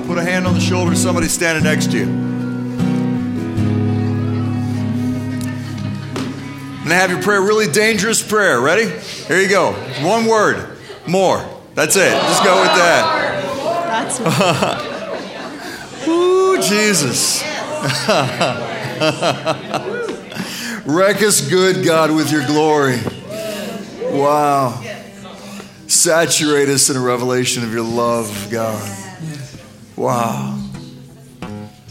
Wow. Put a hand on the shoulder of somebody standing next to you. I'm going to have your prayer really dangerous prayer. Ready? Here you go. One word. More. That's it. Just go with that. That's Ooh, Jesus. Wreck us good, God, with your glory. Wow. Saturate us in a revelation of your love, God. Wow.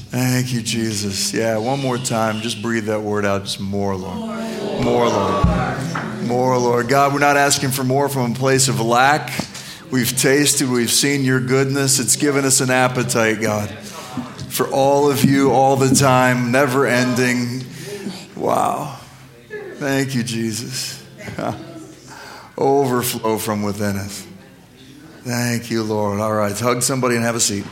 Thank you, Jesus. Yeah, one more time. Just breathe that word out. Just more, Lord. More, Lord. More, Lord. God, we're not asking for more from a place of lack. We've tasted, we've seen your goodness. It's given us an appetite, God, for all of you all the time, never ending. Wow. Thank you, Jesus. Overflow from within us. Thank you, Lord. All right, hug somebody and have a seat.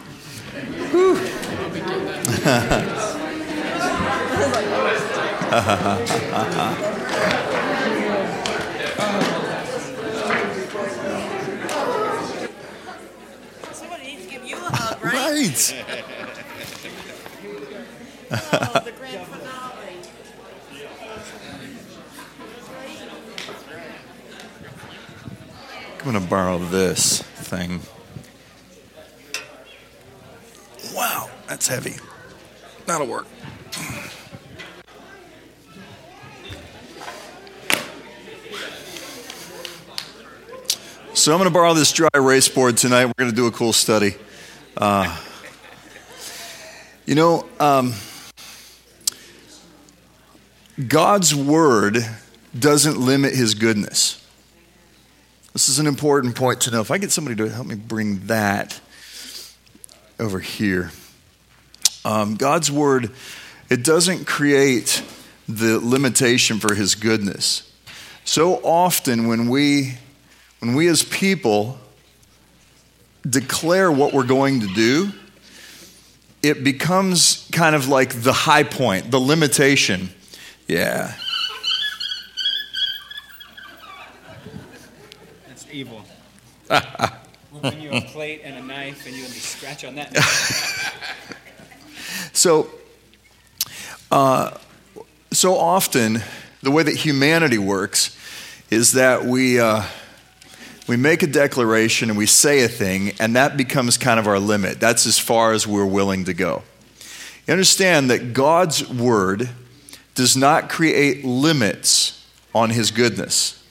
Somebody needs to give you a hug, right? right. Oh, the grand finale. I'm going to borrow this thing. Wow, that's heavy. That'll work. So I'm going to borrow this dry erase board tonight. We're going to do a cool study. Uh, you know, um, God's word doesn't limit his goodness. This is an important point to know. If I get somebody to help me bring that over here. Um, God's word, it doesn't create the limitation for his goodness. So often when we when we as people declare what we're going to do, it becomes kind of like the high point, the limitation. Yeah. That's evil. we'll bring you a plate and a knife, and you can scratch on that. So, uh, so often, the way that humanity works is that we, uh, we make a declaration and we say a thing, and that becomes kind of our limit. That's as far as we're willing to go. You understand that God's word does not create limits on his goodness.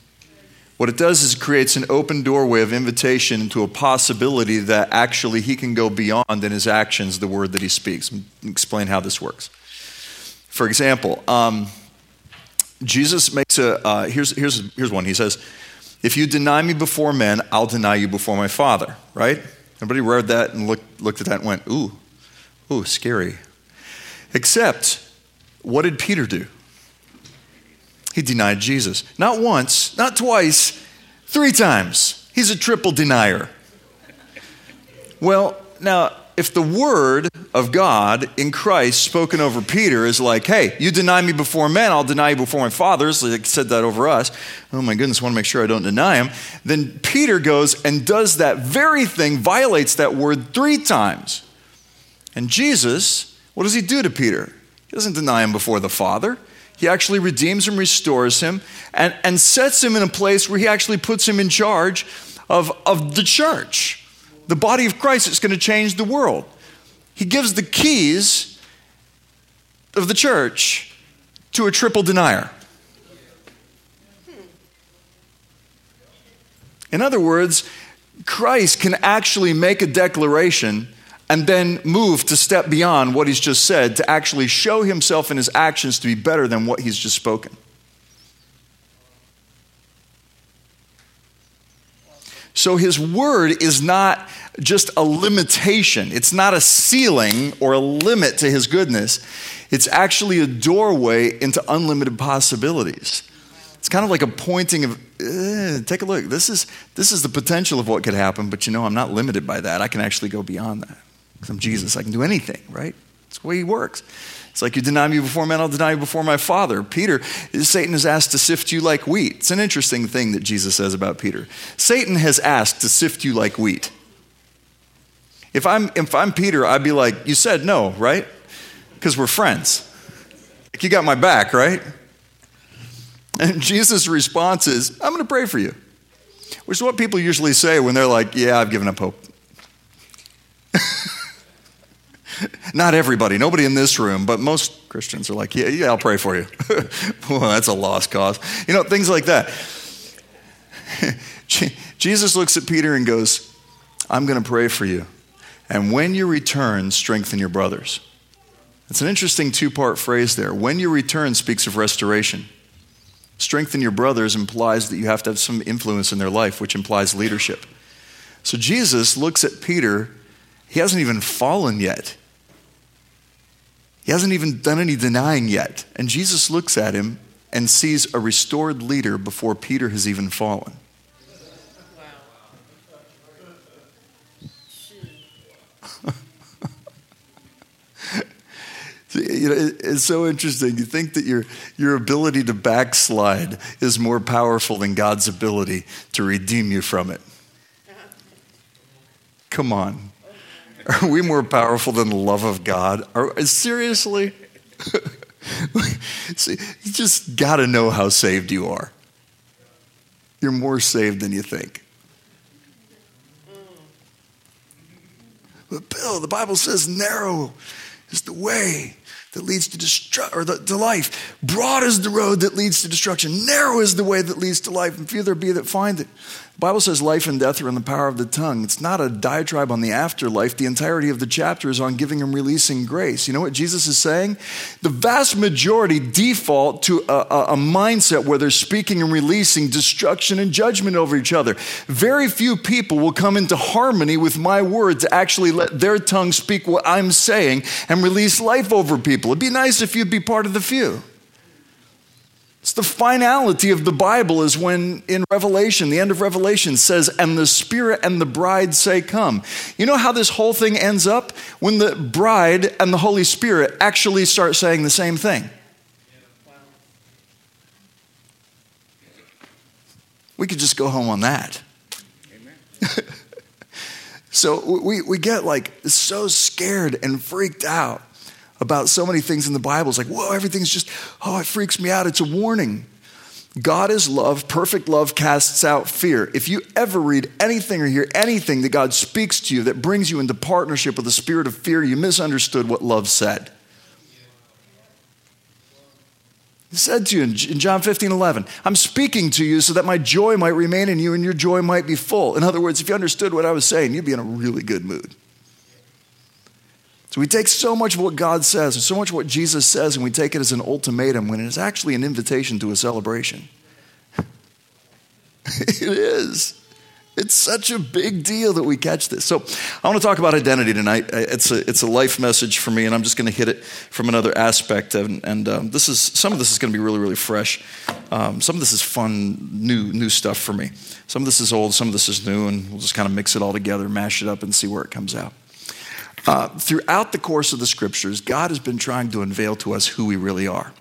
What it does is it creates an open doorway of invitation into a possibility that actually he can go beyond in his actions the word that he speaks. Explain how this works. For example, um, Jesus makes a uh, here's, here's, here's one. He says, If you deny me before men, I'll deny you before my Father, right? Everybody read that and looked, looked at that and went, Ooh, ooh, scary. Except, what did Peter do? He denied Jesus. Not once, not twice, three times. He's a triple denier. Well, now, if the word of God in Christ spoken over Peter is like, hey, you deny me before men, I'll deny you before my fathers, like said that over us. Oh my goodness, I want to make sure I don't deny him. Then Peter goes and does that very thing, violates that word three times. And Jesus, what does he do to Peter? He doesn't deny him before the Father. He actually redeems him, restores him, and, and sets him in a place where he actually puts him in charge of, of the church, the body of Christ that's going to change the world. He gives the keys of the church to a triple denier. In other words, Christ can actually make a declaration and then move to step beyond what he's just said to actually show himself in his actions to be better than what he's just spoken. So his word is not just a limitation, it's not a ceiling or a limit to his goodness. It's actually a doorway into unlimited possibilities. It's kind of like a pointing of, eh, take a look. This is, this is the potential of what could happen, but you know, I'm not limited by that. I can actually go beyond that. Because I'm Jesus, I can do anything, right? That's the way he works. It's like you deny me before men, I'll deny you before my Father. Peter, Satan has asked to sift you like wheat. It's an interesting thing that Jesus says about Peter. Satan has asked to sift you like wheat. If I'm, if I'm Peter, I'd be like, You said no, right? Because we're friends. Like, you got my back, right? And Jesus' response is, I'm going to pray for you, which is what people usually say when they're like, Yeah, I've given up hope. Not everybody, nobody in this room, but most Christians are like, Yeah, yeah, I'll pray for you. well, that's a lost cause. You know, things like that. Jesus looks at Peter and goes, I'm going to pray for you. And when you return, strengthen your brothers. It's an interesting two part phrase there. When you return speaks of restoration. Strengthen your brothers implies that you have to have some influence in their life, which implies leadership. So Jesus looks at Peter. He hasn't even fallen yet. He hasn't even done any denying yet. And Jesus looks at him and sees a restored leader before Peter has even fallen. it's so interesting. You think that your, your ability to backslide is more powerful than God's ability to redeem you from it. Come on. Are we more powerful than the love of God? Are, seriously? See, you just got to know how saved you are. You're more saved than you think. But Bill, the Bible says narrow is the way that leads to destru- or the, to life. Broad is the road that leads to destruction. Narrow is the way that leads to life, and few there be that find it. Bible says life and death are in the power of the tongue. It's not a diatribe on the afterlife. The entirety of the chapter is on giving and releasing grace. You know what Jesus is saying? The vast majority default to a, a, a mindset where they're speaking and releasing destruction and judgment over each other. Very few people will come into harmony with my word to actually let their tongue speak what I'm saying and release life over people. It'd be nice if you'd be part of the few. The finality of the Bible is when in Revelation, the end of Revelation says, and the Spirit and the bride say, Come. You know how this whole thing ends up? When the bride and the Holy Spirit actually start saying the same thing. We could just go home on that. so we, we get like so scared and freaked out about so many things in the Bible. It's like, whoa, everything's just, oh, it freaks me out. It's a warning. God is love. Perfect love casts out fear. If you ever read anything or hear anything that God speaks to you that brings you into partnership with the spirit of fear, you misunderstood what love said. He said to you in John 15, 11, I'm speaking to you so that my joy might remain in you and your joy might be full. In other words, if you understood what I was saying, you'd be in a really good mood. So we take so much of what God says and so much of what Jesus says and we take it as an ultimatum when it is actually an invitation to a celebration. it is. It's such a big deal that we catch this. So, I want to talk about identity tonight. It's a, it's a life message for me, and I'm just going to hit it from another aspect. And, and um, this is some of this is going to be really, really fresh. Um, some of this is fun, new, new stuff for me. Some of this is old, some of this is new, and we'll just kind of mix it all together, mash it up, and see where it comes out. Uh, throughout the course of the scriptures, God has been trying to unveil to us who we really are.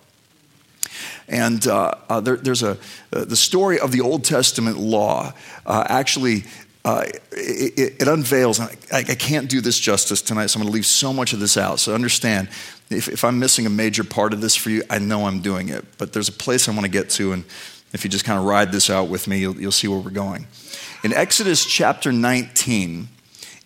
And uh, uh, there, there's a uh, the story of the Old Testament law uh, actually. Uh, it, it, unveils, I, I, can't do this justice tonight, so I'm going to leave so much of this out. So understand, if, if I'm missing a major part of this for you, I know I'm doing it. But there's a place I want to get to, and if you just kind of ride this out with me, you'll, you'll see where we're going. In Exodus chapter 19,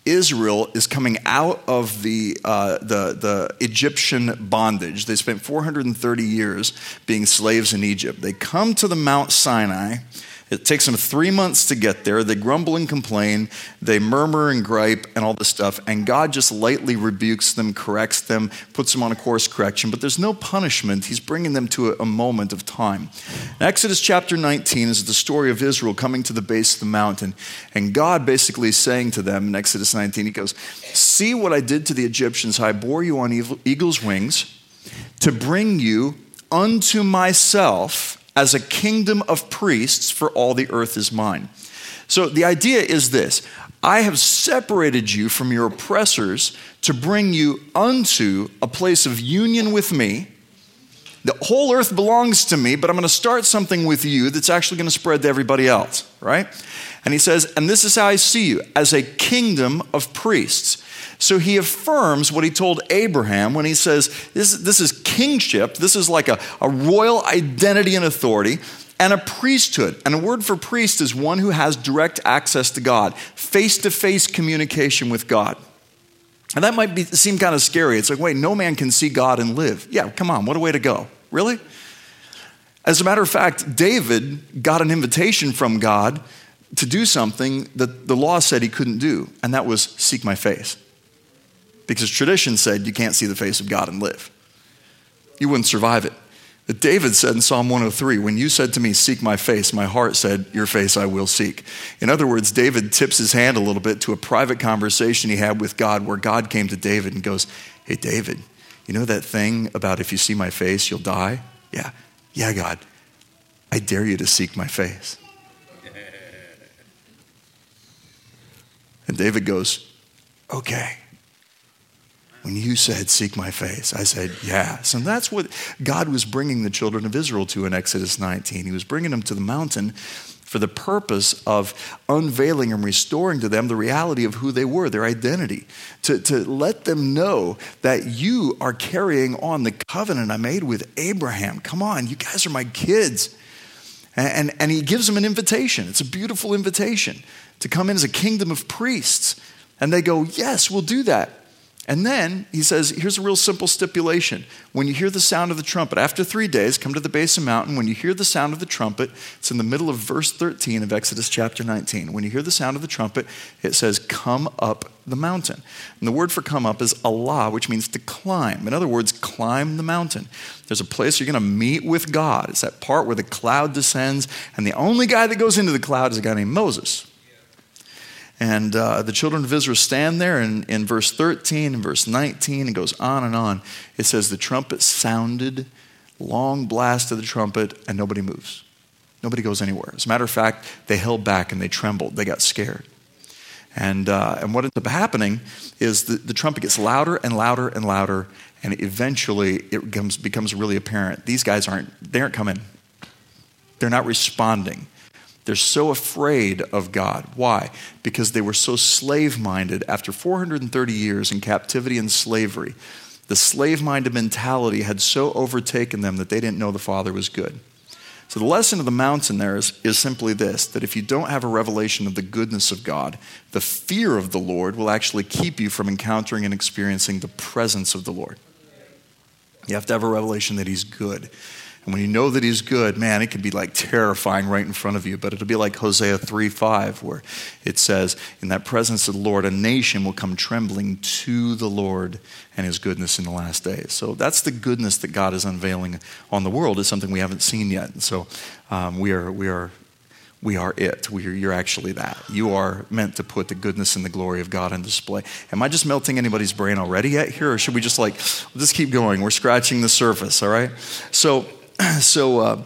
Israel is coming out of the, uh, the, the Egyptian bondage. They spent 430 years being slaves in Egypt. They come to the Mount Sinai it takes them three months to get there. They grumble and complain. They murmur and gripe and all this stuff. And God just lightly rebukes them, corrects them, puts them on a course correction. But there's no punishment. He's bringing them to a, a moment of time. Exodus chapter 19 is the story of Israel coming to the base of the mountain. And God basically saying to them in Exodus 19, He goes, See what I did to the Egyptians. I bore you on eagle's wings to bring you unto myself as a kingdom of priests, for all the earth is mine. So the idea is this I have separated you from your oppressors to bring you unto a place of union with me the whole earth belongs to me, but I'm going to start something with you that's actually going to spread to everybody else, right? And he says, and this is how I see you as a kingdom of priests. So he affirms what he told Abraham when he says, This, this is kingship, this is like a, a royal identity and authority, and a priesthood. And a word for priest is one who has direct access to God, face to face communication with God. And that might be, seem kind of scary. It's like, wait, no man can see God and live. Yeah, come on, what a way to go. Really? As a matter of fact, David got an invitation from God to do something that the law said he couldn't do, and that was seek my face. Because tradition said you can't see the face of God and live. You wouldn't survive it. David said in Psalm 103, When you said to me, Seek my face, my heart said, Your face I will seek. In other words, David tips his hand a little bit to a private conversation he had with God where God came to David and goes, Hey, David, you know that thing about if you see my face, you'll die? Yeah. Yeah, God. I dare you to seek my face. And David goes, Okay. When you said, Seek my face, I said, Yes. And that's what God was bringing the children of Israel to in Exodus 19. He was bringing them to the mountain for the purpose of unveiling and restoring to them the reality of who they were, their identity, to, to let them know that you are carrying on the covenant I made with Abraham. Come on, you guys are my kids. And, and, and he gives them an invitation. It's a beautiful invitation to come in as a kingdom of priests. And they go, Yes, we'll do that. And then he says, here's a real simple stipulation. When you hear the sound of the trumpet, after three days, come to the base of the mountain. When you hear the sound of the trumpet, it's in the middle of verse 13 of Exodus chapter 19. When you hear the sound of the trumpet, it says, come up the mountain. And the word for come up is alah, which means to climb. In other words, climb the mountain. There's a place you're going to meet with God. It's that part where the cloud descends, and the only guy that goes into the cloud is a guy named Moses. And uh, the children of Israel stand there, and in verse 13 and verse 19, it goes on and on. It says, The trumpet sounded, long blast of the trumpet, and nobody moves. Nobody goes anywhere. As a matter of fact, they held back and they trembled. They got scared. And, uh, and what ends up happening is the, the trumpet gets louder and louder and louder, and eventually it becomes, becomes really apparent. These guys aren't, they aren't coming. They're not responding. They're so afraid of God. Why? Because they were so slave minded after 430 years in captivity and slavery. The slave minded mentality had so overtaken them that they didn't know the Father was good. So, the lesson of the mountain there is, is simply this that if you don't have a revelation of the goodness of God, the fear of the Lord will actually keep you from encountering and experiencing the presence of the Lord. You have to have a revelation that He's good. And when you know that he's good, man, it can be like terrifying right in front of you. But it'll be like Hosea 3 5, where it says, In that presence of the Lord, a nation will come trembling to the Lord and his goodness in the last days. So that's the goodness that God is unveiling on the world, is something we haven't seen yet. And so um, we are, we are we are it. We are, you're actually that. You are meant to put the goodness and the glory of God on display. Am I just melting anybody's brain already yet here, or should we just like just keep going? We're scratching the surface, all right? So so, uh,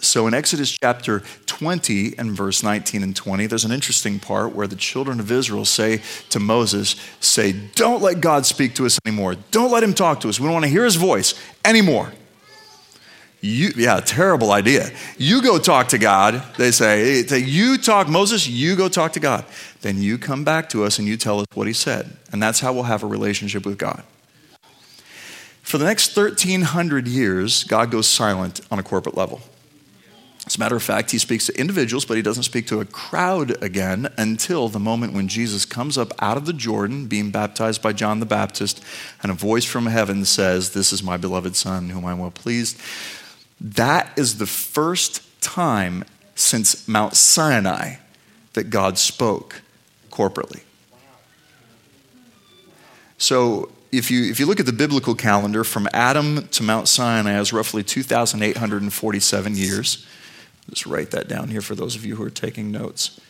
so in Exodus chapter 20 and verse 19 and 20, there's an interesting part where the children of Israel say to Moses, say, don't let God speak to us anymore. Don't let him talk to us. We don't want to hear his voice anymore. You, yeah, terrible idea. You go talk to God. They say, you talk, Moses, you go talk to God. Then you come back to us and you tell us what he said. And that's how we'll have a relationship with God. For the next 1,300 years, God goes silent on a corporate level. As a matter of fact, he speaks to individuals, but he doesn't speak to a crowd again until the moment when Jesus comes up out of the Jordan, being baptized by John the Baptist, and a voice from heaven says, This is my beloved Son, whom I'm well pleased. That is the first time since Mount Sinai that God spoke corporately. So if you, if you look at the biblical calendar, from Adam to Mount Sinai is roughly 2,847 years. Just write that down here for those of you who are taking notes.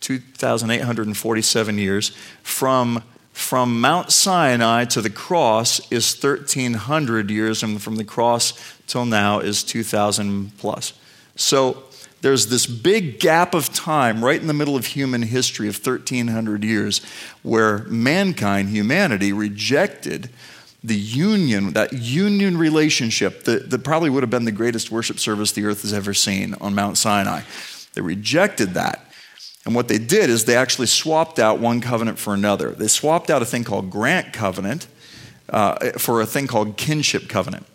2,847 years. From, from Mount Sinai to the cross is 1,300 years, and from the cross till now is 2,000 plus. So there's this big gap of time right in the middle of human history of 1300 years where mankind, humanity, rejected the union, that union relationship that, that probably would have been the greatest worship service the earth has ever seen on Mount Sinai. They rejected that. And what they did is they actually swapped out one covenant for another. They swapped out a thing called grant covenant uh, for a thing called kinship covenant.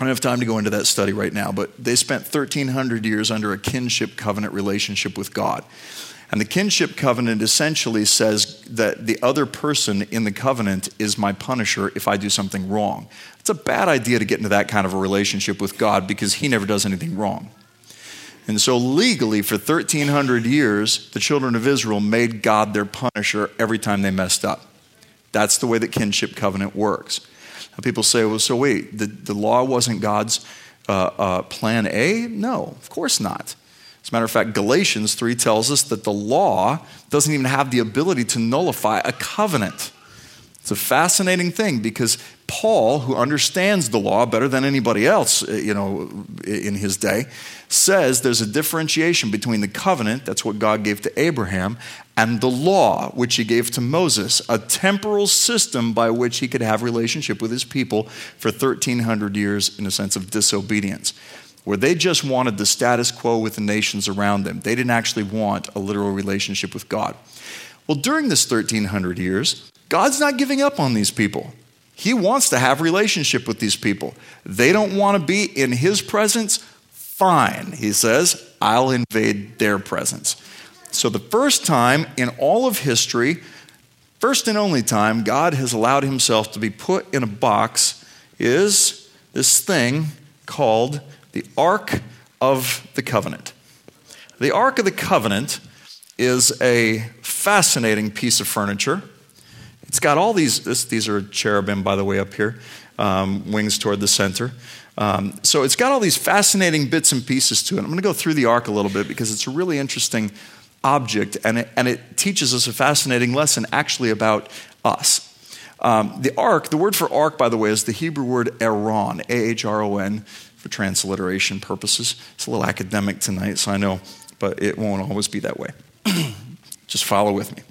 I don't have time to go into that study right now, but they spent 1,300 years under a kinship covenant relationship with God. And the kinship covenant essentially says that the other person in the covenant is my punisher if I do something wrong. It's a bad idea to get into that kind of a relationship with God because He never does anything wrong. And so, legally, for 1,300 years, the children of Israel made God their punisher every time they messed up. That's the way that kinship covenant works. Now, people say, well, so wait, the, the law wasn't God's uh, uh, plan A? No, of course not. As a matter of fact, Galatians 3 tells us that the law doesn't even have the ability to nullify a covenant. It's a fascinating thing because Paul, who understands the law better than anybody else, uh, you know, in his day, says there's a differentiation between the covenant, that's what God gave to Abraham, and the law, which he gave to Moses, a temporal system by which he could have relationship with his people for 1300 years in a sense of disobedience where they just wanted the status quo with the nations around them. They didn't actually want a literal relationship with God. Well, during this 1300 years, God's not giving up on these people. He wants to have relationship with these people. They don't want to be in his presence. Fine, he says, I'll invade their presence. So the first time in all of history, first and only time God has allowed himself to be put in a box is this thing called the Ark of the Covenant. The Ark of the Covenant is a fascinating piece of furniture. It's got all these, this, these are cherubim, by the way, up here, um, wings toward the center. Um, so it's got all these fascinating bits and pieces to it. I'm going to go through the ark a little bit because it's a really interesting object and it, and it teaches us a fascinating lesson actually about us. Um, the ark, the word for ark, by the way, is the Hebrew word Aaron, A H R O N, for transliteration purposes. It's a little academic tonight, so I know, but it won't always be that way. just follow with me.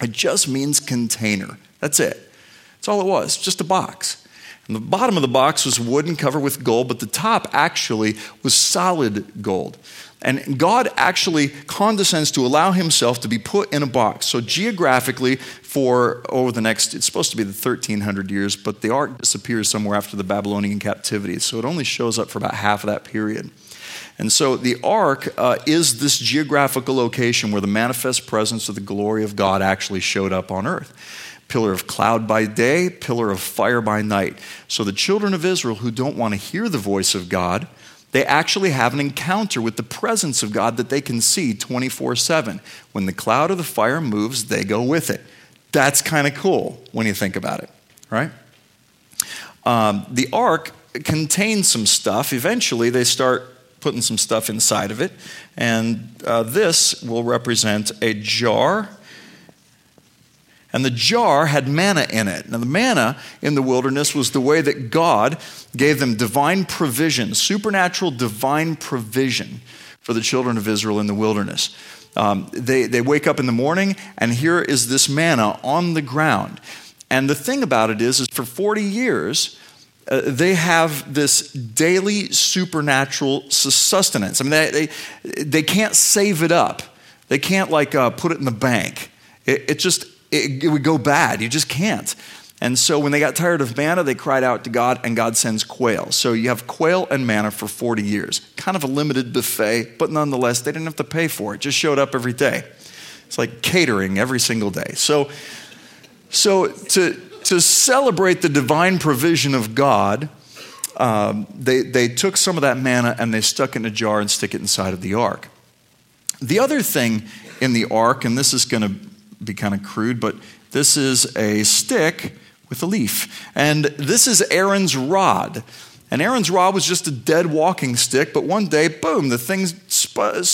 It just means container. That's it. That's all it was, just a box. And the bottom of the box was wooden covered with gold, but the top actually was solid gold. And God actually condescends to allow himself to be put in a box. So, geographically, for over the next, it's supposed to be the 1300 years, but the ark disappears somewhere after the Babylonian captivity. So, it only shows up for about half of that period. And so, the ark uh, is this geographical location where the manifest presence of the glory of God actually showed up on earth pillar of cloud by day, pillar of fire by night. So the children of Israel who don't want to hear the voice of God, they actually have an encounter with the presence of God that they can see 24 7. When the cloud of the fire moves, they go with it. That's kind of cool when you think about it, right? Um, the ark contains some stuff. Eventually, they start putting some stuff inside of it. And uh, this will represent a jar and the jar had manna in it. Now, the manna in the wilderness was the way that God gave them divine provision, supernatural divine provision for the children of Israel in the wilderness. Um, they, they wake up in the morning, and here is this manna on the ground. And the thing about it is, is for 40 years, uh, they have this daily supernatural sustenance. I mean, they, they, they can't save it up. They can't like uh, put it in the bank. It, it just it, it would go bad. You just can't. And so when they got tired of manna, they cried out to God, and God sends quail. So you have quail and manna for 40 years. Kind of a limited buffet, but nonetheless, they didn't have to pay for it. it just showed up every day. It's like catering every single day. So, so to, to celebrate the divine provision of God, um, they, they took some of that manna and they stuck it in a jar and stick it inside of the ark. The other thing in the ark, and this is going to be kind of crude, but this is a stick with a leaf. And this is Aaron's rod. And Aaron's rod was just a dead walking stick, but one day, boom, the thing sp-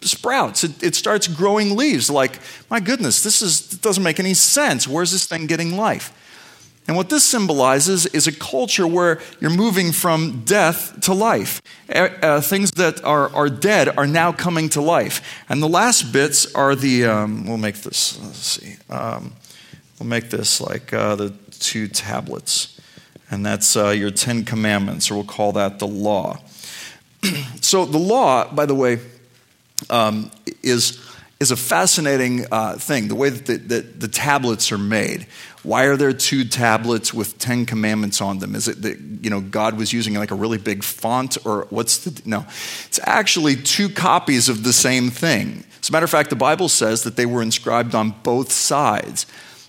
sprouts. It, it, starts growing leaves. Like, my goodness, this is, doesn't make any sense. Where's this thing getting life? And what this symbolizes is a culture where you're moving from death to life. Uh, things that are, are dead are now coming to life. And the last bits are the, um, we'll make this, let's see, um, we'll make this like uh, the two tablets. And that's uh, your Ten Commandments, or we'll call that the law. so, the law, by the way, um, is, is a fascinating uh, thing, the way that the, that the tablets are made. Why are there two tablets with Ten Commandments on them? Is it that you know God was using like a really big font, or what's the no? It's actually two copies of the same thing. As a matter of fact, the Bible says that they were inscribed on both sides.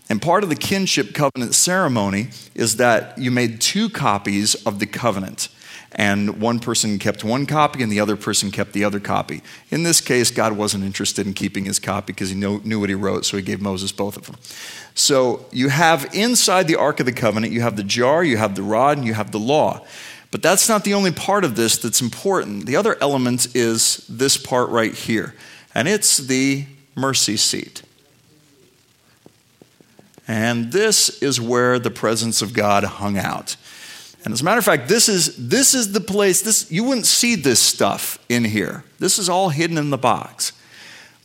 And part of the kinship covenant ceremony is that you made two copies of the covenant. And one person kept one copy and the other person kept the other copy. In this case, God wasn't interested in keeping his copy because he knew, what he wrote, so he gave Moses both of them. So you have inside the Ark of the Covenant, you have the jar, you have the rod, and you have the law. But that's not the only part of this that's important. The other element is this part right here, and it's the mercy seat. And this is where the presence of God hung out. And as a matter of fact, this is, this is the place, this, you wouldn't see this stuff in here. This is all hidden in the box.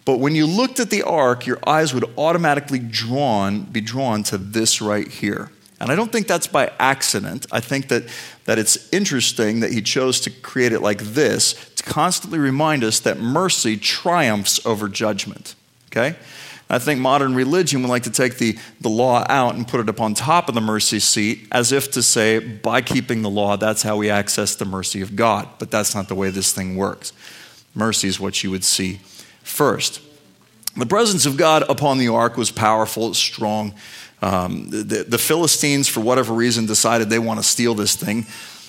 But when you looked at the ark, your eyes would automatically drawn, be drawn to this right here. And I don't think that's by accident. I think that, that it's interesting that he chose to create it like this to constantly remind us that mercy triumphs over judgment. Okay? I think modern religion would like to take the, the law out and put it up on top of the mercy seat as if to say, by keeping the law, that's how we access the mercy of God. But that's not the way this thing works. Mercy is what you would see first. The presence of God upon the ark was powerful, strong. Um, the, the Philistines, for whatever reason, decided they want to steal this thing.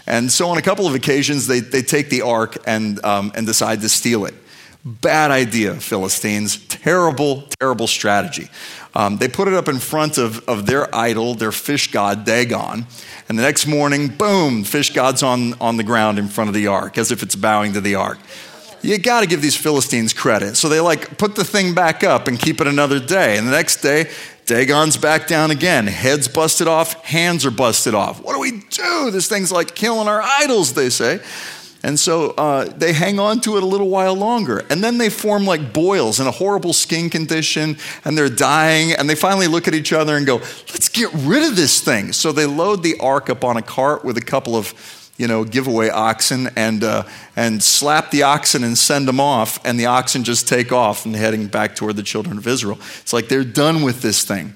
And so, on a couple of occasions, they, they take the ark and, um, and decide to steal it. Bad idea, Philistines. Terrible, terrible strategy. Um, they put it up in front of, of their idol, their fish god, Dagon. And the next morning, boom, fish god's on, on the ground in front of the ark, as if it's bowing to the ark. You got to give these Philistines credit. So they like put the thing back up and keep it another day. And the next day, Dagon's back down again. Heads busted off, hands are busted off. What do we do? This thing's like killing our idols, they say. And so uh, they hang on to it a little while longer. And then they form like boils and a horrible skin condition, and they're dying. And they finally look at each other and go, let's get rid of this thing. So they load the ark up on a cart with a couple of you know, giveaway oxen and, uh, and slap the oxen and send them off, and the oxen just take off and heading back toward the children of Israel. It's like they're done with this thing.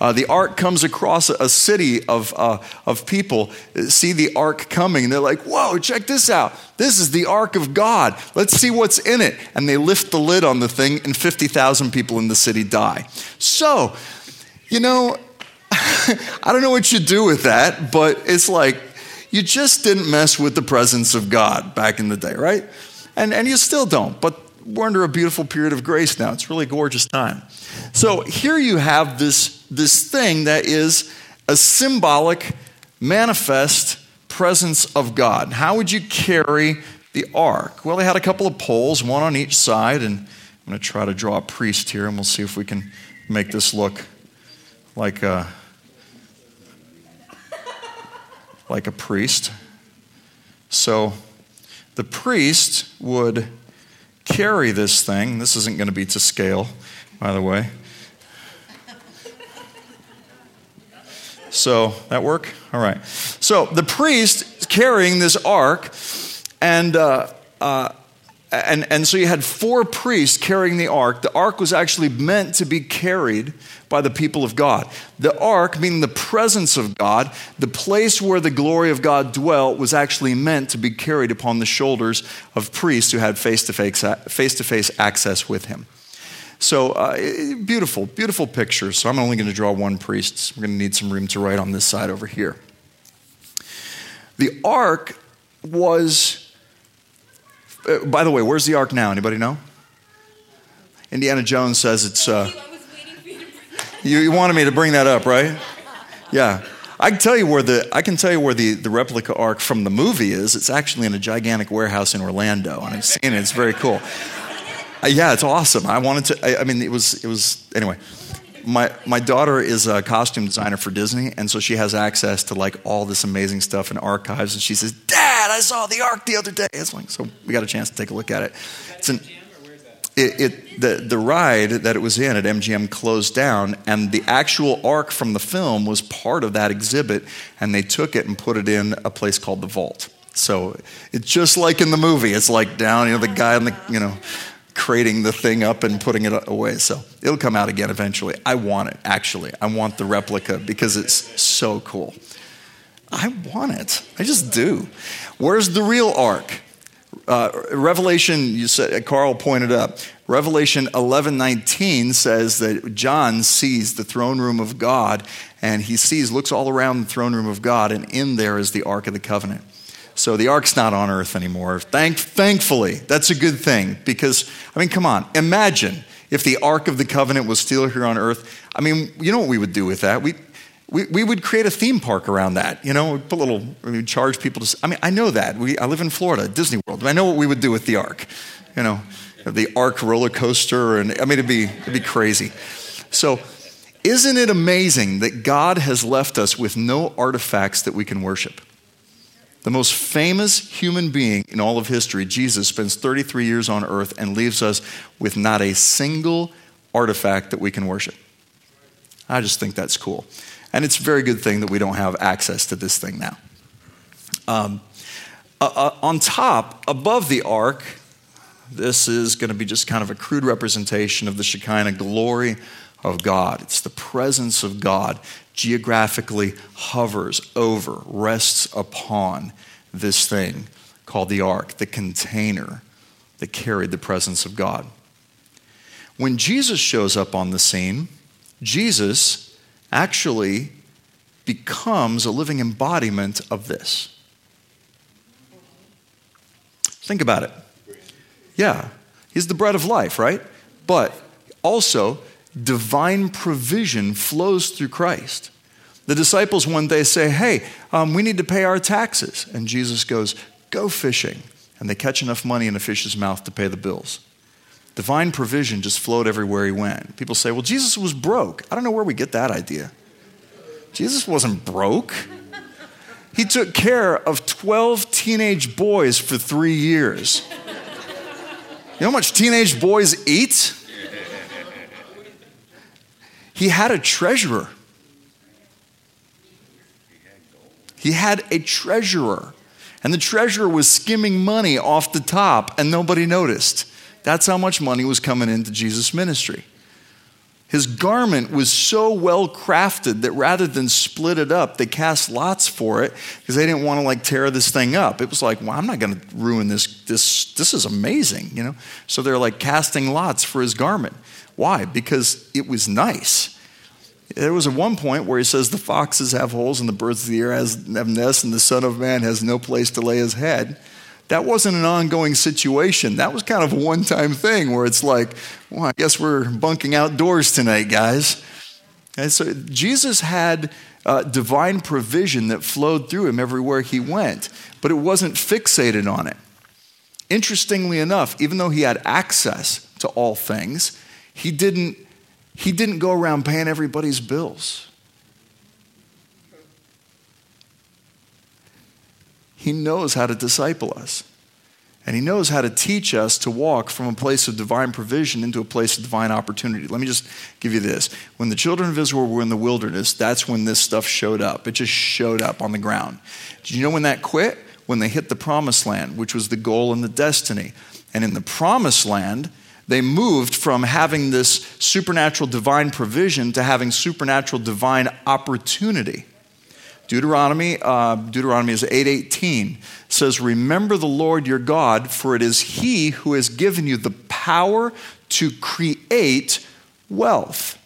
Uh, the ark comes across a city of, uh, of people, see the ark coming, and they're like, Whoa, check this out. This is the ark of God. Let's see what's in it. And they lift the lid on the thing, and 50,000 people in the city die. So, you know, I don't know what you do with that, but it's like you just didn't mess with the presence of God back in the day, right? And, and you still don't, but we're under a beautiful period of grace now. It's really gorgeous time. So here you have this, this thing that is a symbolic, manifest presence of God. How would you carry the ark? Well, they had a couple of poles, one on each side, and I'm going to try to draw a priest here, and we'll see if we can make this look like a, like a priest. So the priest would carry this thing. This isn't going to be to scale, by the way. So, that work? All right. So, the priest carrying this ark, and, uh, uh, and, and so you had four priests carrying the ark. The ark was actually meant to be carried by the people of God. The ark, meaning the presence of God, the place where the glory of God dwelt, was actually meant to be carried upon the shoulders of priests who had face to face access with him. So, uh, beautiful, beautiful pictures. So, I'm only going to draw one priest. We're going to need some room to write on this side over here. The ark was, uh, by the way, where's the ark now? Anybody know? Indiana Jones says it's. Uh, you, you wanted me to bring that up, right? Yeah. I can tell you where the I can tell you where the, the replica ark from the movie is. It's actually in a gigantic warehouse in Orlando, and I've seen it. It's very cool. Uh, yeah, it's awesome. I wanted to. I, I, mean, it was it was anyway. My my daughter is a costume designer for Disney, and so she has access to like all this amazing stuff in archives. And she says, "Dad, I saw the ark the other day." It's like so we got a chance to take a look at it. It's an it, it, the, the ride that it was in at MGM closed down, and the actual ark from the film was part of that exhibit, and they took it and put it in a place called the Vault. So it's just like in the movie. It's like down, you know, the guy in the, you know, crating the thing up and putting it away. So it'll come out again eventually. I want it, actually. I want the replica because it's so cool. I want it. I just do. Where's the real ark? Uh, Revelation, you said, Carl pointed up. Revelation 11:19 says that John sees the throne room of God, and he sees, looks all around the throne room of God, and in there is the Ark of the Covenant. So the ark's not on earth anymore. Thank, thankfully, that's a good thing because, I mean, come on, imagine if the Ark of the Covenant was still here on earth. I mean, you know what we would do with that? We, we, we would create a theme park around that. You know, put little, we charge people to, I mean, I know that. We, I live in Florida, Disney World. I know what we would do with the Ark. You know, the Ark roller coaster, and I mean, it'd be, it'd be crazy. So, isn't it amazing that God has left us with no artifacts that we can worship? The most famous human being in all of history, Jesus, spends 33 years on earth and leaves us with not a single artifact that we can worship. I just think that's cool. And it's a very good thing that we don't have access to this thing now. Um, uh, uh, on top, above the ark, this is going to be just kind of a crude representation of the Shekinah glory of God. It's the presence of God geographically hovers over, rests upon this thing called the ark, the container that carried the presence of God. When Jesus shows up on the scene, Jesus actually becomes a living embodiment of this. Think about it. Yeah, he's the bread of life, right? But also, divine provision flows through Christ. The disciples one day say, Hey, um, we need to pay our taxes. And Jesus goes, Go fishing. And they catch enough money in a fish's mouth to pay the bills. Divine provision just flowed everywhere he went. People say, Well, Jesus was broke. I don't know where we get that idea. Jesus wasn't broke. He took care of 12 teenage boys for three years. You know how much teenage boys eat? He had a treasurer. He had a treasurer. And the treasurer was skimming money off the top, and nobody noticed. That's how much money was coming into Jesus' ministry. His garment was so well crafted that rather than split it up, they cast lots for it because they didn't want to like tear this thing up. It was like, well, I'm not going to ruin this. This this is amazing, you know. So they're like casting lots for his garment. Why? Because it was nice. There was at one point where he says, The foxes have holes and the birds of the air have nests, and the Son of Man has no place to lay his head. That wasn't an ongoing situation. That was kind of a one time thing where it's like, well, I guess we're bunking outdoors tonight, guys. And so Jesus had uh, divine provision that flowed through him everywhere he went, but it wasn't fixated on it. Interestingly enough, even though he had access to all things, he didn't, he didn't go around paying everybody's bills. He knows how to disciple us. And he knows how to teach us to walk from a place of divine provision into a place of divine opportunity. Let me just give you this. When the children of Israel were in the wilderness, that's when this stuff showed up. It just showed up on the ground. Did you know when that quit? When they hit the promised land, which was the goal and the destiny. And in the promised land, they moved from having this supernatural divine provision to having supernatural divine opportunity. Deuteronomy, uh, Deuteronomy is 8:18 says, "Remember the Lord your God, for it is He who has given you the power to create wealth."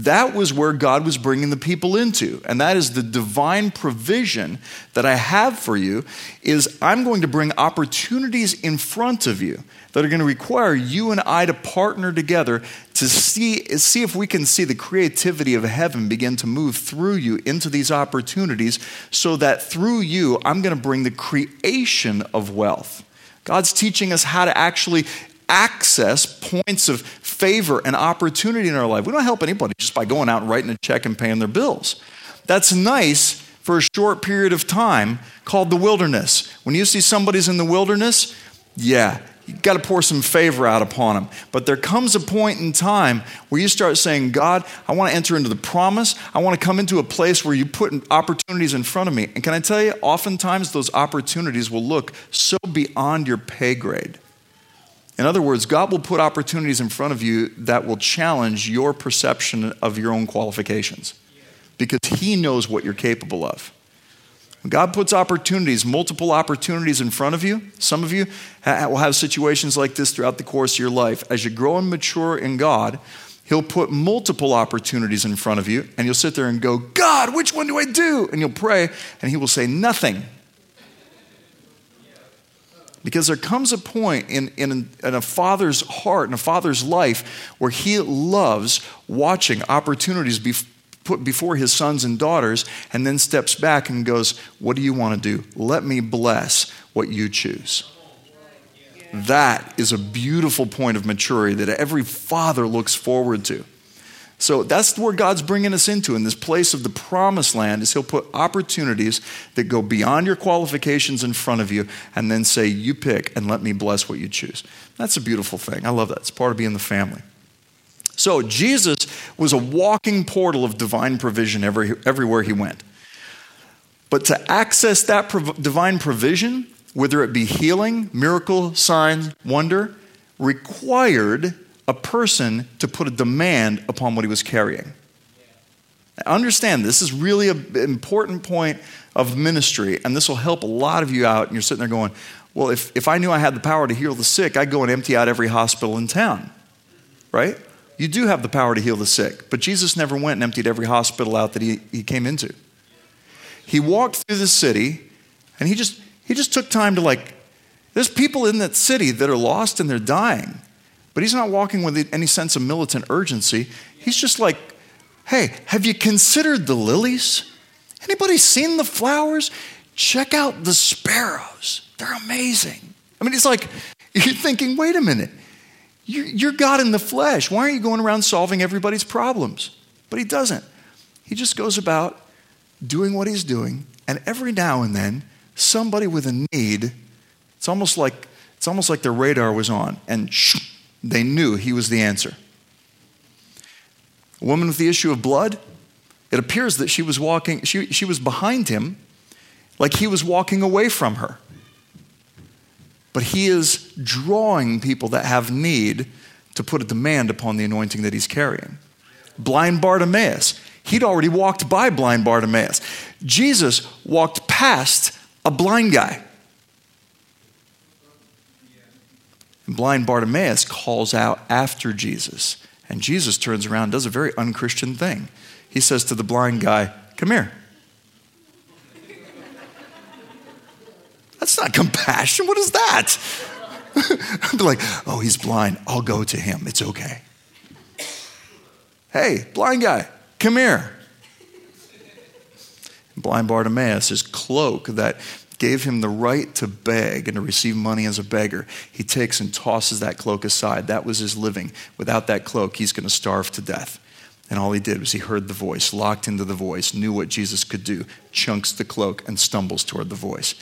That was where God was bringing the people into, and that is the divine provision that I have for you. Is I'm going to bring opportunities in front of you that are going to require you and I to partner together to see, see if we can see the creativity of heaven begin to move through you into these opportunities so that through you, I'm going to bring the creation of wealth. God's teaching us how to actually access points of favor and opportunity in our life. We don't help anybody just by going out and writing a check and paying their bills. That's nice for a short period of time called the wilderness. When you see somebody's in the wilderness, yeah, you got to pour some favor out upon them. But there comes a point in time where you start saying, God, I want to enter into the promise. I want to come into a place where you put opportunities in front of me. And can I tell you, oftentimes those opportunities will look so beyond your pay grade. In other words, God will put opportunities in front of you that will challenge your perception of your own qualifications because He knows what you're capable of. When God puts opportunities, multiple opportunities in front of you, some of you will have situations like this throughout the course of your life. As you grow and mature in God, He'll put multiple opportunities in front of you, and you'll sit there and go, God, which one do I do? And you'll pray, and He will say, Nothing. Because there comes a point in, in, in, a father's heart, in a father's life, where he loves watching opportunities be put before his sons and daughters and then steps back and goes, What do you want to do? Let me bless what you choose. That is a beautiful point of maturity that every father looks forward to. So that's where God's bringing us into in this place of the promised land is he'll put opportunities that go beyond your qualifications in front of you and then say you pick and let me bless what you choose. That's a beautiful thing. I love that. It's part of being the family. So Jesus was a walking portal of divine provision every, everywhere he went. But to access that prov- divine provision, whether it be healing, miracle, sign, wonder, required a person to put a demand upon what he was carrying. Understand, this is really an important point of ministry, and this will help a lot of you out. And you're sitting there going, Well, if, if I knew I had the power to heal the sick, I'd go and empty out every hospital in town, right? You do have the power to heal the sick, but Jesus never went and emptied every hospital out that he, he came into. He walked through the city, and he just, he just took time to, like, there's people in that city that are lost and they're dying. But he's not walking with any sense of militant urgency. He's just like, hey, have you considered the lilies? Anybody seen the flowers? Check out the sparrows. They're amazing. I mean, it's like, you're thinking, wait a minute. You're God in the flesh. Why aren't you going around solving everybody's problems? But he doesn't. He just goes about doing what he's doing, and every now and then, somebody with a need, it's almost like, it's almost like their radar was on, and shoo, they knew he was the answer. A woman with the issue of blood, it appears that she was walking, she, she was behind him like he was walking away from her. But he is drawing people that have need to put a demand upon the anointing that he's carrying. Blind Bartimaeus, he'd already walked by blind Bartimaeus. Jesus walked past a blind guy. And blind Bartimaeus calls out after Jesus. And Jesus turns around and does a very unchristian thing. He says to the blind guy, Come here. That's not compassion. What is that? I'd be like, Oh, he's blind. I'll go to him. It's okay. Hey, blind guy, come here. Blind Bartimaeus, his cloak that gave him the right to beg and to receive money as a beggar. He takes and tosses that cloak aside. That was his living. Without that cloak, he's going to starve to death. And all he did was he heard the voice, locked into the voice, knew what Jesus could do, chunks the cloak, and stumbles toward the voice.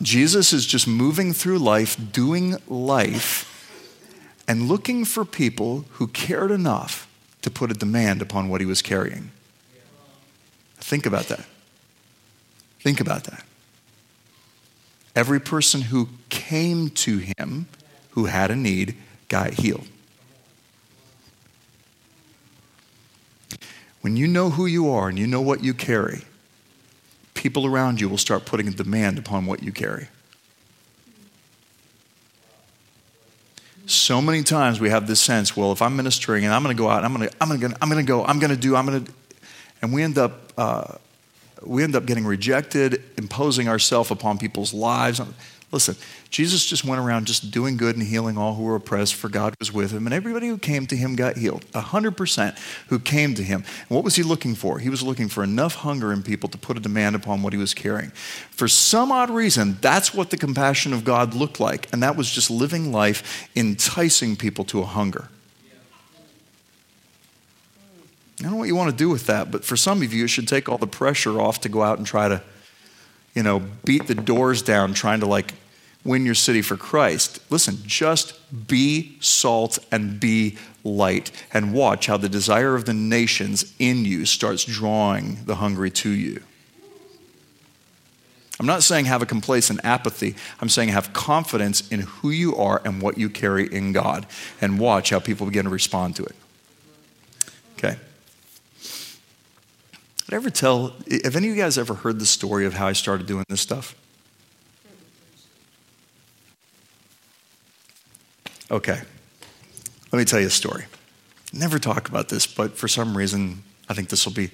Jesus is just moving through life, doing life, and looking for people who cared enough to put a demand upon what he was carrying. Think about that. Think about that. Every person who came to him who had a need got healed. When you know who you are and you know what you carry, people around you will start putting a demand upon what you carry. So many times we have this sense, well, if I'm ministering and I'm going to go out, I'm going to, I'm to, I'm go, I'm going to do, I'm going to, and we end up uh, we end up getting rejected, imposing ourselves upon people's lives. Listen, Jesus just went around just doing good and healing all who were oppressed, for God was with him, and everybody who came to him got healed. A hundred percent who came to him. And what was he looking for? He was looking for enough hunger in people to put a demand upon what he was carrying. For some odd reason, that's what the compassion of God looked like, and that was just living life, enticing people to a hunger. I don't know what you want to do with that, but for some of you, it should take all the pressure off to go out and try to, you know, beat the doors down, trying to like win your city for Christ. Listen, just be salt and be light and watch how the desire of the nations in you starts drawing the hungry to you. I'm not saying have a complacent apathy. I'm saying have confidence in who you are and what you carry in God and watch how people begin to respond to it. Okay. Ever tell, have any of you guys ever heard the story of how I started doing this stuff? Okay. Let me tell you a story. Never talk about this, but for some reason, I think this will be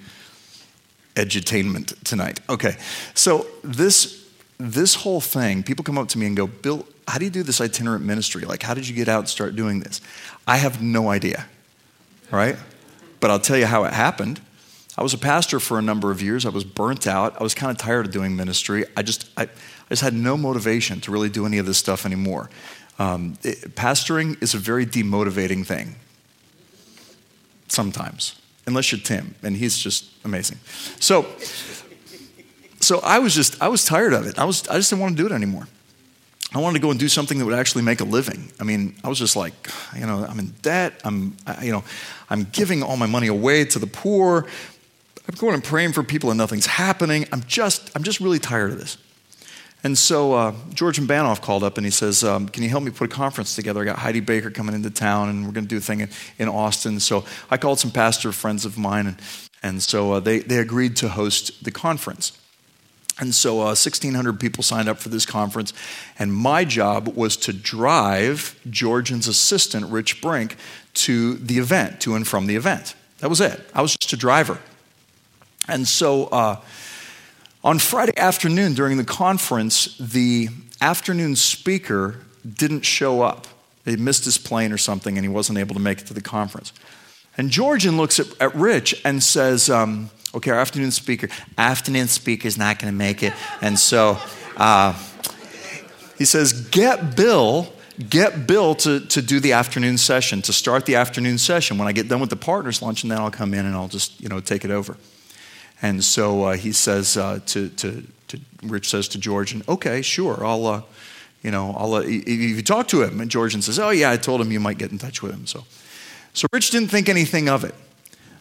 edutainment tonight. Okay. So this this whole thing, people come up to me and go, Bill, how do you do this itinerant ministry? Like, how did you get out and start doing this? I have no idea. Right? But I'll tell you how it happened. I was a pastor for a number of years. I was burnt out. I was kind of tired of doing ministry. I just, I, I just had no motivation to really do any of this stuff anymore. Um, it, pastoring is a very demotivating thing sometimes, unless you're Tim, and he's just amazing. So, so I was just, I was tired of it. I, was, I just didn't want to do it anymore. I wanted to go and do something that would actually make a living. I mean, I was just like, you know, I'm in debt. I'm, you know, I'm giving all my money away to the poor. I'm going and praying for people and nothing's happening. I'm just, I'm just really tired of this. And so uh, Georgian Banov called up and he says, um, Can you help me put a conference together? I got Heidi Baker coming into town and we're going to do a thing in, in, Austin. So I called some pastor friends of mine and, and so uh, they, they agreed to host the conference. And so uh, 1,600 people signed up for this conference. And my job was to drive Georgian's assistant, Rich Brink, to the event, to and from the event. That was it. I was just a driver. And so uh, on Friday afternoon during the conference, the afternoon speaker didn't show up. He missed his plane or something and he wasn't able to make it to the conference. And Georgian looks at, at Rich and says, um, Okay, our afternoon speaker, afternoon speaker is not going to make it. And so uh, he says, Get Bill get Bill to, to do the afternoon session, to start the afternoon session. When I get done with the partners lunch, and then I'll come in and I'll just, you know, take it over. And so uh, he says uh, to, to, to, Rich says to Georgian, okay, sure, I'll, uh, you know, I'll, if you talk to him, and says, oh yeah, I told him you might get in touch with him. So, so Rich didn't think anything of it.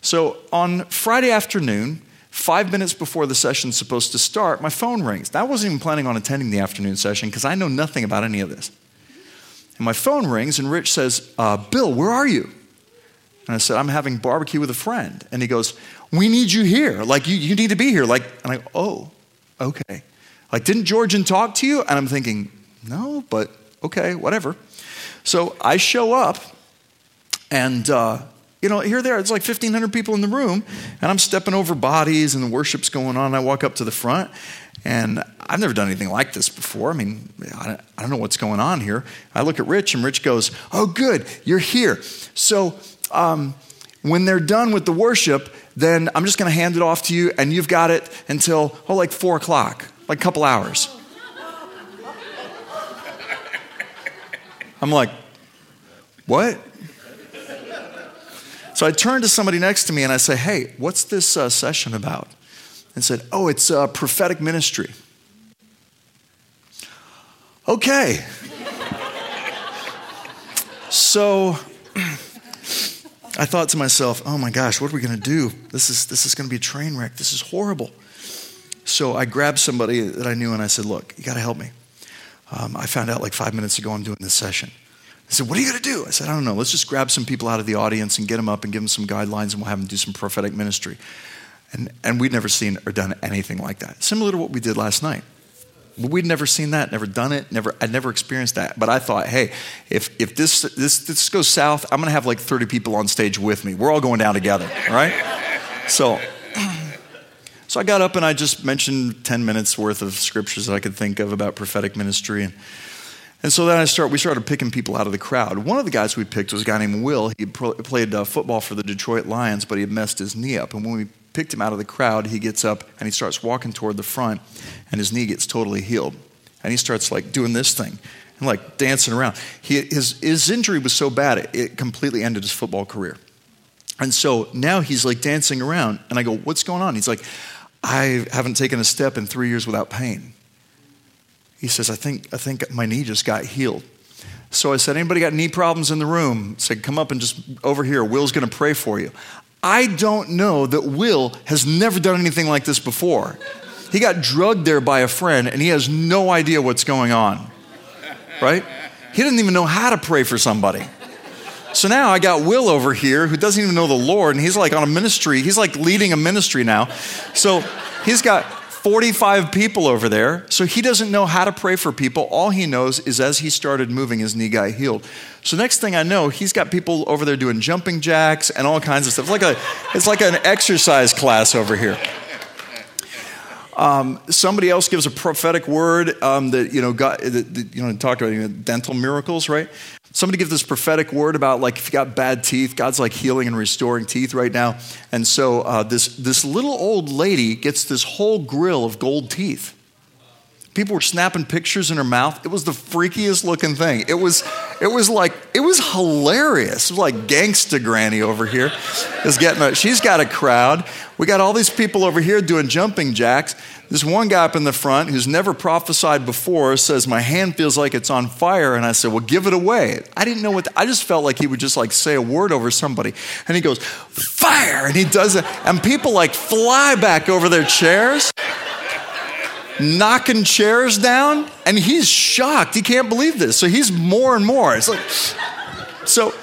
So on Friday afternoon, five minutes before the session's supposed to start, my phone rings. I wasn't even planning on attending the afternoon session because I know nothing about any of this. And my phone rings, and Rich says, uh, Bill, where are you? And I said, I'm having barbecue with a friend. And he goes, We need you here. Like, you, you need to be here. Like, and I Oh, okay. Like, didn't Georgian talk to you? And I'm thinking, No, but okay, whatever. So I show up, and, uh, you know, here there, it's like 1,500 people in the room, and I'm stepping over bodies, and the worship's going on. I walk up to the front, and I've never done anything like this before. I mean, I don't know what's going on here. I look at Rich, and Rich goes, Oh, good, you're here. So, um, when they're done with the worship, then I'm just going to hand it off to you, and you've got it until, oh, like four o'clock, like a couple hours. I'm like, what? So I turn to somebody next to me and I say, hey, what's this uh, session about? And said, oh, it's a prophetic ministry. Okay. so I thought to myself, oh my gosh, what are we going to do? This is, this is going to be a train wreck. This is horrible. So I grabbed somebody that I knew and I said, look, you got to help me. Um, I found out like five minutes ago I'm doing this session. I said, what are you going to do? I said, I don't know. Let's just grab some people out of the audience and get them up and give them some guidelines and we'll have them do some prophetic ministry. And, and we'd never seen or done anything like that. Similar to what we did last night. We'd never seen that, never done it, never I'd never experienced that. But I thought, hey, if if this this this goes south, I'm gonna have like 30 people on stage with me. We're all going down together, right? So so I got up and I just mentioned 10 minutes worth of scriptures that I could think of about prophetic ministry and and so then I start, we started picking people out of the crowd. One of the guys we picked was a guy named Will. He played uh, football for the Detroit Lions, but he had messed his knee up. And when we picked him out of the crowd, he gets up and he starts walking toward the front, and his knee gets totally healed. And he starts like doing this thing and like dancing around. He, his, his injury was so bad, it, it completely ended his football career. And so now he's like dancing around, and I go, What's going on? He's like, I haven't taken a step in three years without pain. he says, I think, I think my knee just got healed. So I said, Anybody got knee problems in the room? I said, Come up and just over here. Will's going to pray for you. I don't know that Will has never done anything like this before. He got drugged there by a friend and he has no idea what's going on. Right? He didn't even know how to pray for somebody. So now I got Will over here who doesn't even know the Lord and he's like on a ministry. He's like leading a ministry now. So he's got 45 people over there, so he doesn't know how to pray for people. All he knows is as he started moving, his knee got healed. So next thing I know, he's got people over there doing jumping jacks and all kinds of stuff. It's like, a, it's like an exercise class over here. Um, somebody else gives a prophetic word um, that you know, got, that, that, you know, talked about you know, dental miracles, right? Somebody give this prophetic word about like if you got bad teeth god's like healing and restoring teeth right now. And so uh, this, this little old lady gets this whole grill of gold teeth people were snapping pictures in her mouth it was the freakiest looking thing it was it was like it was hilarious it was like gangsta granny over here is getting a, she's got a crowd we got all these people over here doing jumping jacks this one guy up in the front who's never prophesied before says, My hand feels like it's on fire. And I said, Well, give it away. I didn't know what, to, I just felt like he would just like say a word over somebody. And he goes, Fire! And he does it. And people like fly back over their chairs, knocking chairs down. And he's shocked. He can't believe this. So he's more and more. It's like, so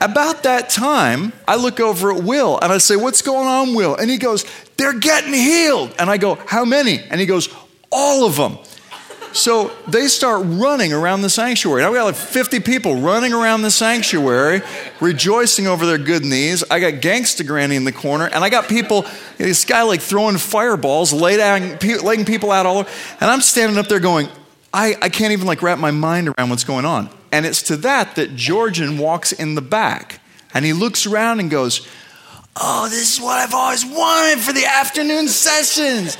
about that time, I look over at Will and I say, What's going on, Will? And he goes, They're getting healed. And I go, How many? And he goes, All of them. So they start running around the sanctuary. Now we got like 50 people running around the sanctuary, rejoicing over their good knees. I got Gangsta Granny in the corner, and I got people, this guy like throwing fireballs, laying people out all over. And I'm standing up there going, I, I can't even like wrap my mind around what's going on. And it's to that that Georgian walks in the back and he looks around and goes, Oh, this is what I've always wanted for the afternoon sessions.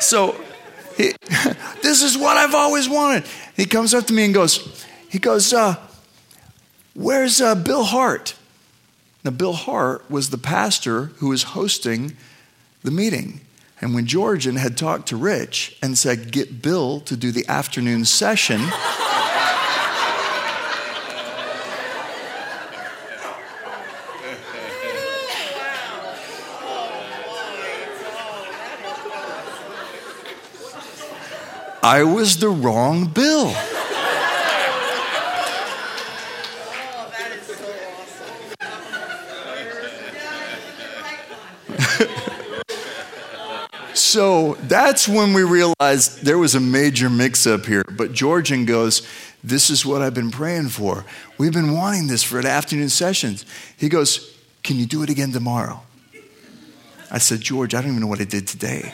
so, this is what I've always wanted. He comes up to me and goes, He goes, uh, Where's uh, Bill Hart? Now, Bill Hart was the pastor who was hosting the meeting. And when Georgian had talked to Rich and said, Get Bill to do the afternoon session, I was the wrong Bill. so that's when we realized there was a major mix up here. But Georgian goes, This is what I've been praying for. We've been wanting this for the afternoon sessions. He goes, Can you do it again tomorrow? I said, George, I don't even know what I did today.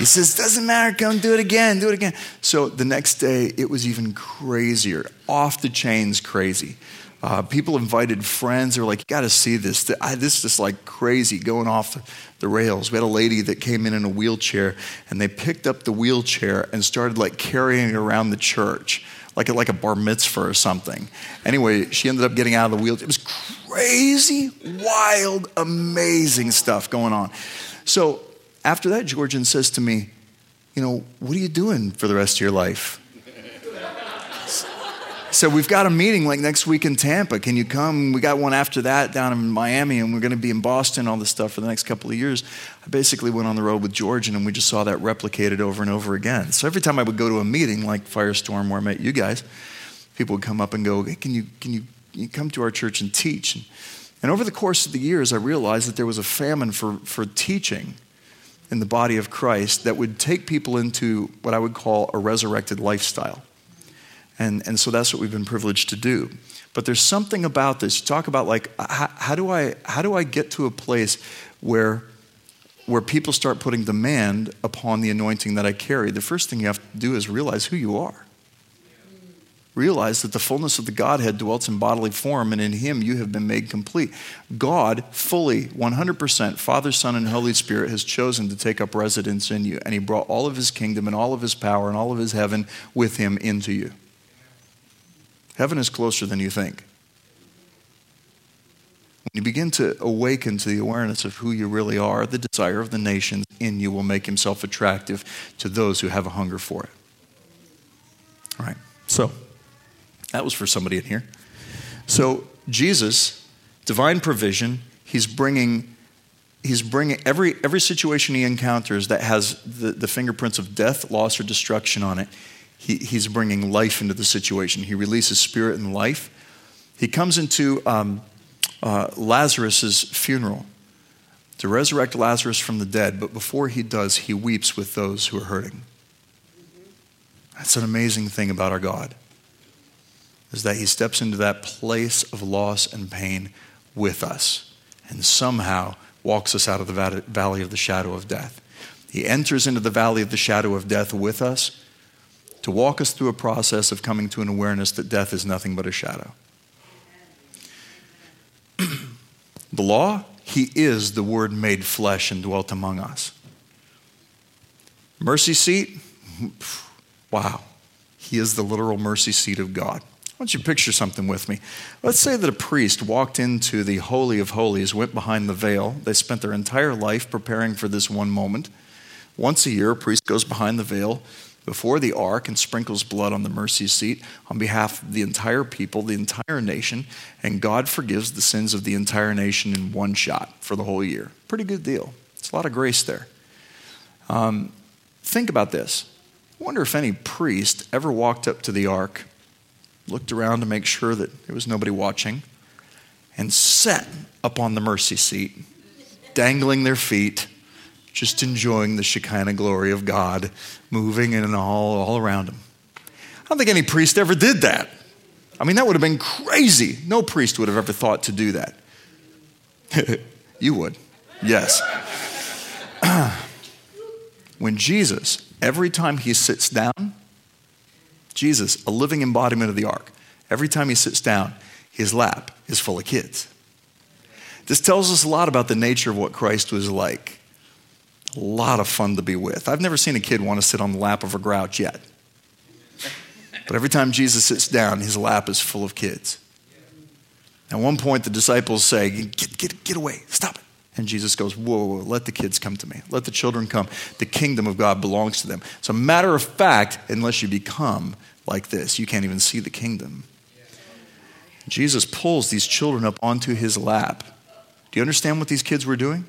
He says, Doesn't matter, come do it again, do it again. So the next day, it was even crazier, off the chains crazy. Uh, people invited friends. They were like, you got to see this. This is just like crazy going off the rails. We had a lady that came in in a wheelchair, and they picked up the wheelchair and started like carrying it around the church, like a, like a bar mitzvah or something. Anyway, she ended up getting out of the wheelchair. It was crazy, wild, amazing stuff going on. So after that, Georgian says to me, You know, what are you doing for the rest of your life? So we've got a meeting like next week in Tampa. Can you come? We got one after that down in Miami, and we're going to be in Boston, all this stuff for the next couple of years. I basically went on the road with Georgian, and we just saw that replicated over and over again. So every time I would go to a meeting like Firestorm, where I met you guys, people would come up and go, hey, "Can you can you, you come to our church and teach?" And, and over the course of the years, I realized that there was a famine for for teaching in the body of Christ that would take people into what I would call a resurrected lifestyle. And, and so that's what we've been privileged to do. But there's something about this. You talk about like, how, how, do I, how do I get to a place where, where people start putting demand upon the anointing that I carry? The first thing you have to do is realize who you are. Realize that the fullness of the Godhead dwells in bodily form, and in Him you have been made complete. God, fully, 100%, Father, Son, and Holy Spirit, has chosen to take up residence in you, and He brought all of His kingdom and all of His power and all of His heaven with Him into you. Heaven is closer than you think. When you begin to awaken to the awareness of who you really are, the desire of the nations in you will make himself attractive to those who have a hunger for it. All right. So, that was for somebody in here. So, Jesus, divine provision, he's bringing he's bringing every every situation he encounters that has the, the fingerprints of death, loss, or destruction on it. He, he's bringing life into the situation. He releases spirit and life. He comes into um, uh, Lazarus' funeral to resurrect Lazarus from the dead, but before he does, he weeps with those who are hurting. That's an amazing thing about our God, is that he steps into that place of loss and pain with us and somehow walks us out of the valley of the shadow of death. He enters into the valley of the shadow of death with us to walk us through a process of coming to an awareness that death is nothing but a shadow. the law, He is the Word made flesh and dwelt among us. Mercy seat, wow. He is the literal mercy seat of God. I want you picture something with me. Let's say that a priest walked into the Holy of Holies, went behind the veil. They spent their entire life preparing for this one moment. Once a year, a priest goes behind the veil, before the ark and sprinkles blood on the mercy seat on behalf of the entire people, the entire nation, and God forgives the sins of the entire nation in one shot for the whole year. Pretty good deal. It's a lot of grace there. Um, think about this. I wonder if any priest ever walked up to the ark, looked around to make sure that there was nobody watching, and sat up on the mercy seat, dangling their feet just enjoying the Shekinah glory of God moving in and all, all around him. I don't think any priest ever did that. I mean, that would have been crazy. No priest would have ever thought to do that. you would. Yes. when Jesus, every time he sits down, Jesus, a living embodiment of the ark, every time he sits down, his lap is full of kids. This tells us a lot about the nature of what Christ was like. A lot of fun to be with. I've never seen a kid want to sit on the lap of a grouch yet. But every time Jesus sits down, his lap is full of kids. At one point, the disciples say, Get, get, get away, stop it. And Jesus goes, whoa, whoa, let the kids come to me. Let the children come. The kingdom of God belongs to them. So, matter of fact, unless you become like this, you can't even see the kingdom. Jesus pulls these children up onto his lap. Do you understand what these kids were doing?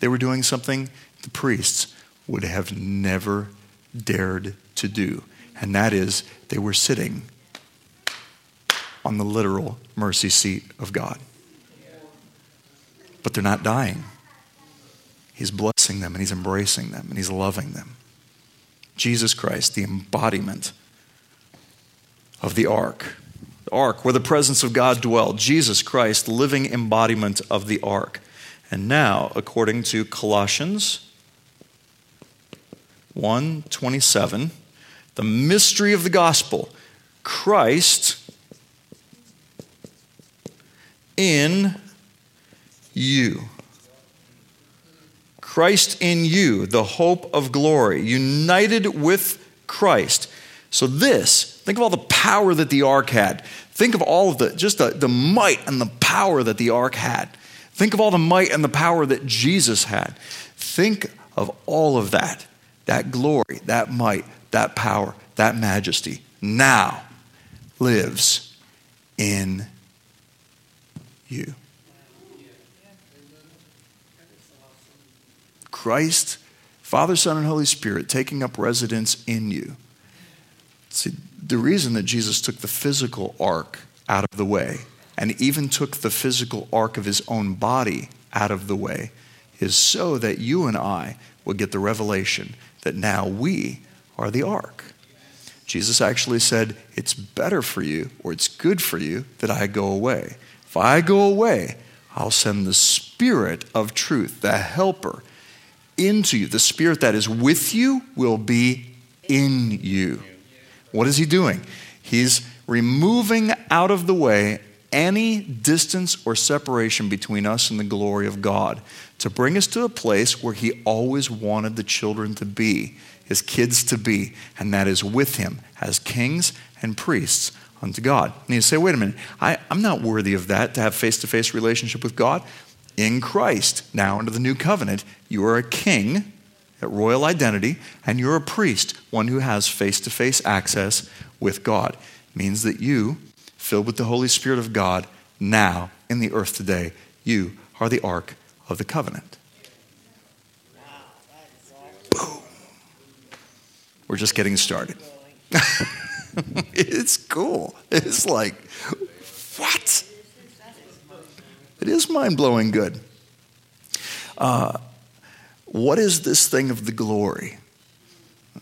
They were doing something the priests would have never dared to do. And that is, they were sitting on the literal mercy seat of God. But they're not dying. He's blessing them and he's embracing them and he's loving them. Jesus Christ, the embodiment of the ark. The ark where the presence of God dwelled. Jesus Christ, living embodiment of the ark. And now, according to Colossians 1:27, the mystery of the gospel, Christ in you. Christ in you, the hope of glory, united with Christ. So, this, think of all the power that the ark had. Think of all of the, just the, the might and the power that the ark had. Think of all the might and the power that Jesus had. Think of all of that that glory, that might, that power, that majesty now lives in you. Christ, Father, Son, and Holy Spirit taking up residence in you. See, the reason that Jesus took the physical ark out of the way and even took the physical ark of his own body out of the way is so that you and I would get the revelation that now we are the ark. Jesus actually said, It's better for you, or it's good for you, that I go away. If I go away, I'll send the Spirit of truth, the helper, into you. The Spirit that is with you will be in you. What is he doing? He's removing out of the way any distance or separation between us and the glory of God to bring us to a place where He always wanted the children to be, His kids to be, and that is with Him as kings and priests unto God. And you say, wait a minute, I, I'm not worthy of that to have face to face relationship with God. In Christ, now under the new covenant, you are a king at royal identity, and you're a priest, one who has face to face access with God. It means that you, filled with the Holy Spirit of God, now in the earth today, you are the ark of the covenant. Boom. We're just getting started. it's cool. It's like, what? It is mind blowing good. Uh, what is this thing of the glory?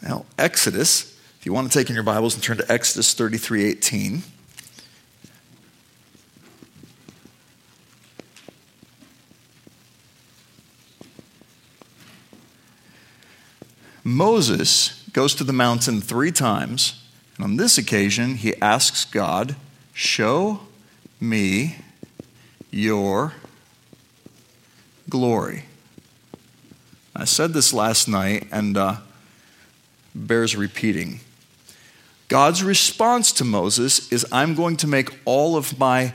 Well, Exodus, if you want to take in your Bibles and turn to Exodus 33 18. Moses goes to the mountain three times, and on this occasion, he asks God, Show me your glory. I said this last night and uh, bears repeating. God's response to Moses is I'm going to make all of my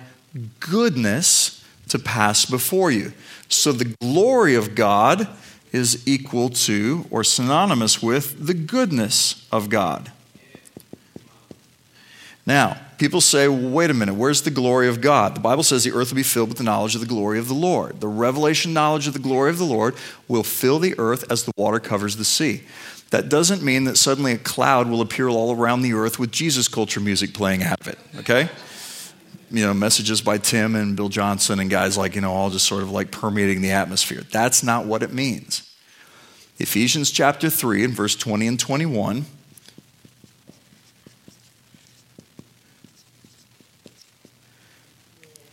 goodness to pass before you. So the glory of God is equal to or synonymous with the goodness of God. Now, people say, well, wait a minute, where's the glory of God? The Bible says the earth will be filled with the knowledge of the glory of the Lord. The revelation knowledge of the glory of the Lord will fill the earth as the water covers the sea. That doesn't mean that suddenly a cloud will appear all around the earth with Jesus culture music playing out of it, okay? You know, messages by Tim and Bill Johnson and guys like, you know, all just sort of like permeating the atmosphere. That's not what it means. Ephesians chapter 3 and verse 20 and 21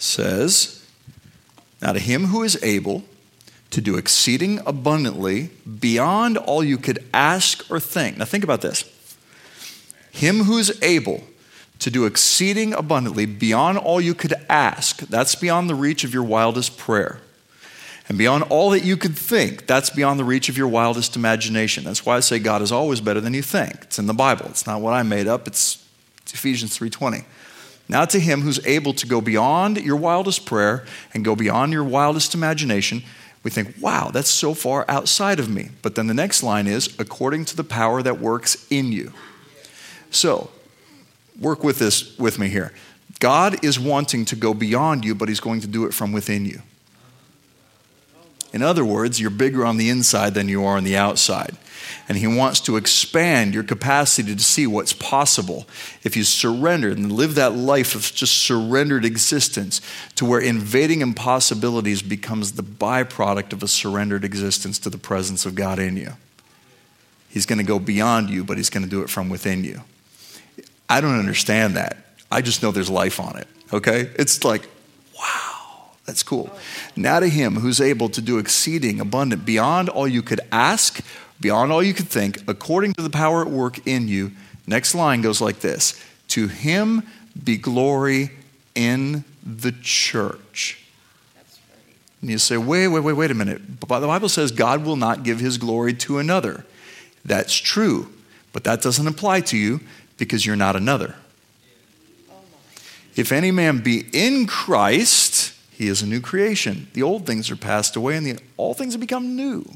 says, Now to him who is able to do exceeding abundantly beyond all you could ask or think. Now think about this. Him who's able to do exceeding abundantly beyond all you could ask, that's beyond the reach of your wildest prayer. And beyond all that you could think, that's beyond the reach of your wildest imagination. That's why I say God is always better than you think. It's in the Bible. It's not what I made up. It's, it's Ephesians 3:20. Now to him who's able to go beyond your wildest prayer and go beyond your wildest imagination, we think, wow, that's so far outside of me. But then the next line is, according to the power that works in you. So, work with this with me here. God is wanting to go beyond you, but he's going to do it from within you. In other words, you're bigger on the inside than you are on the outside. And He wants to expand your capacity to see what's possible if you surrender and live that life of just surrendered existence to where invading impossibilities becomes the byproduct of a surrendered existence to the presence of God in you. He's going to go beyond you, but He's going to do it from within you. I don't understand that. I just know there's life on it, okay? It's like, wow, that's cool. Now to Him who's able to do exceeding abundant beyond all you could ask beyond all you could think, according to the power at work in you. Next line goes like this To him be glory in the church. And you say, wait, wait, wait, wait a minute. But the Bible says God will not give his glory to another. That's true, but that doesn't apply to you because you're not another. If any man be in Christ, he is a new creation. The old things are passed away and the, all things have become new.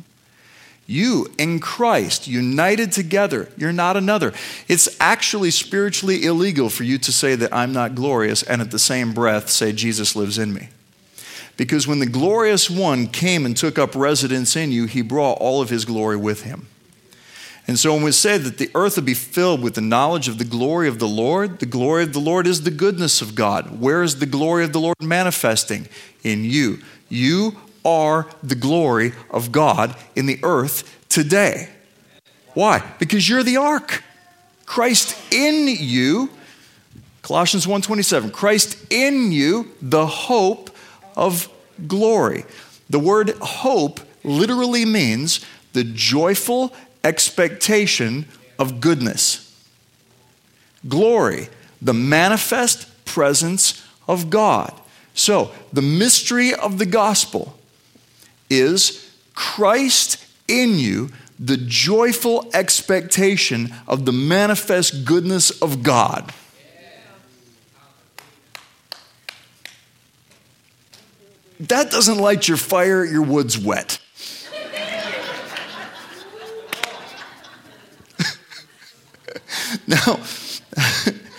You in Christ, united together, you're not another. It's actually spiritually illegal for you to say that I'm not glorious and at the same breath say Jesus lives in me. Because when the glorious one came and took up residence in you, he brought all of his glory with him. And so when we say that the earth will be filled with the knowledge of the glory of the Lord, the glory of the Lord is the goodness of God. Where is the glory of the Lord manifesting? In you. You are the glory of God in the earth today. Why? Because you're the ark. Christ in you, Colossians 1:27, Christ in you, the hope of glory. The word hope literally means the joyful expectation of goodness. Glory, the manifest presence of God. So, the mystery of the gospel is Christ in you, the joyful expectation of the manifest goodness of God. That doesn't light your fire, your wood's wet. now,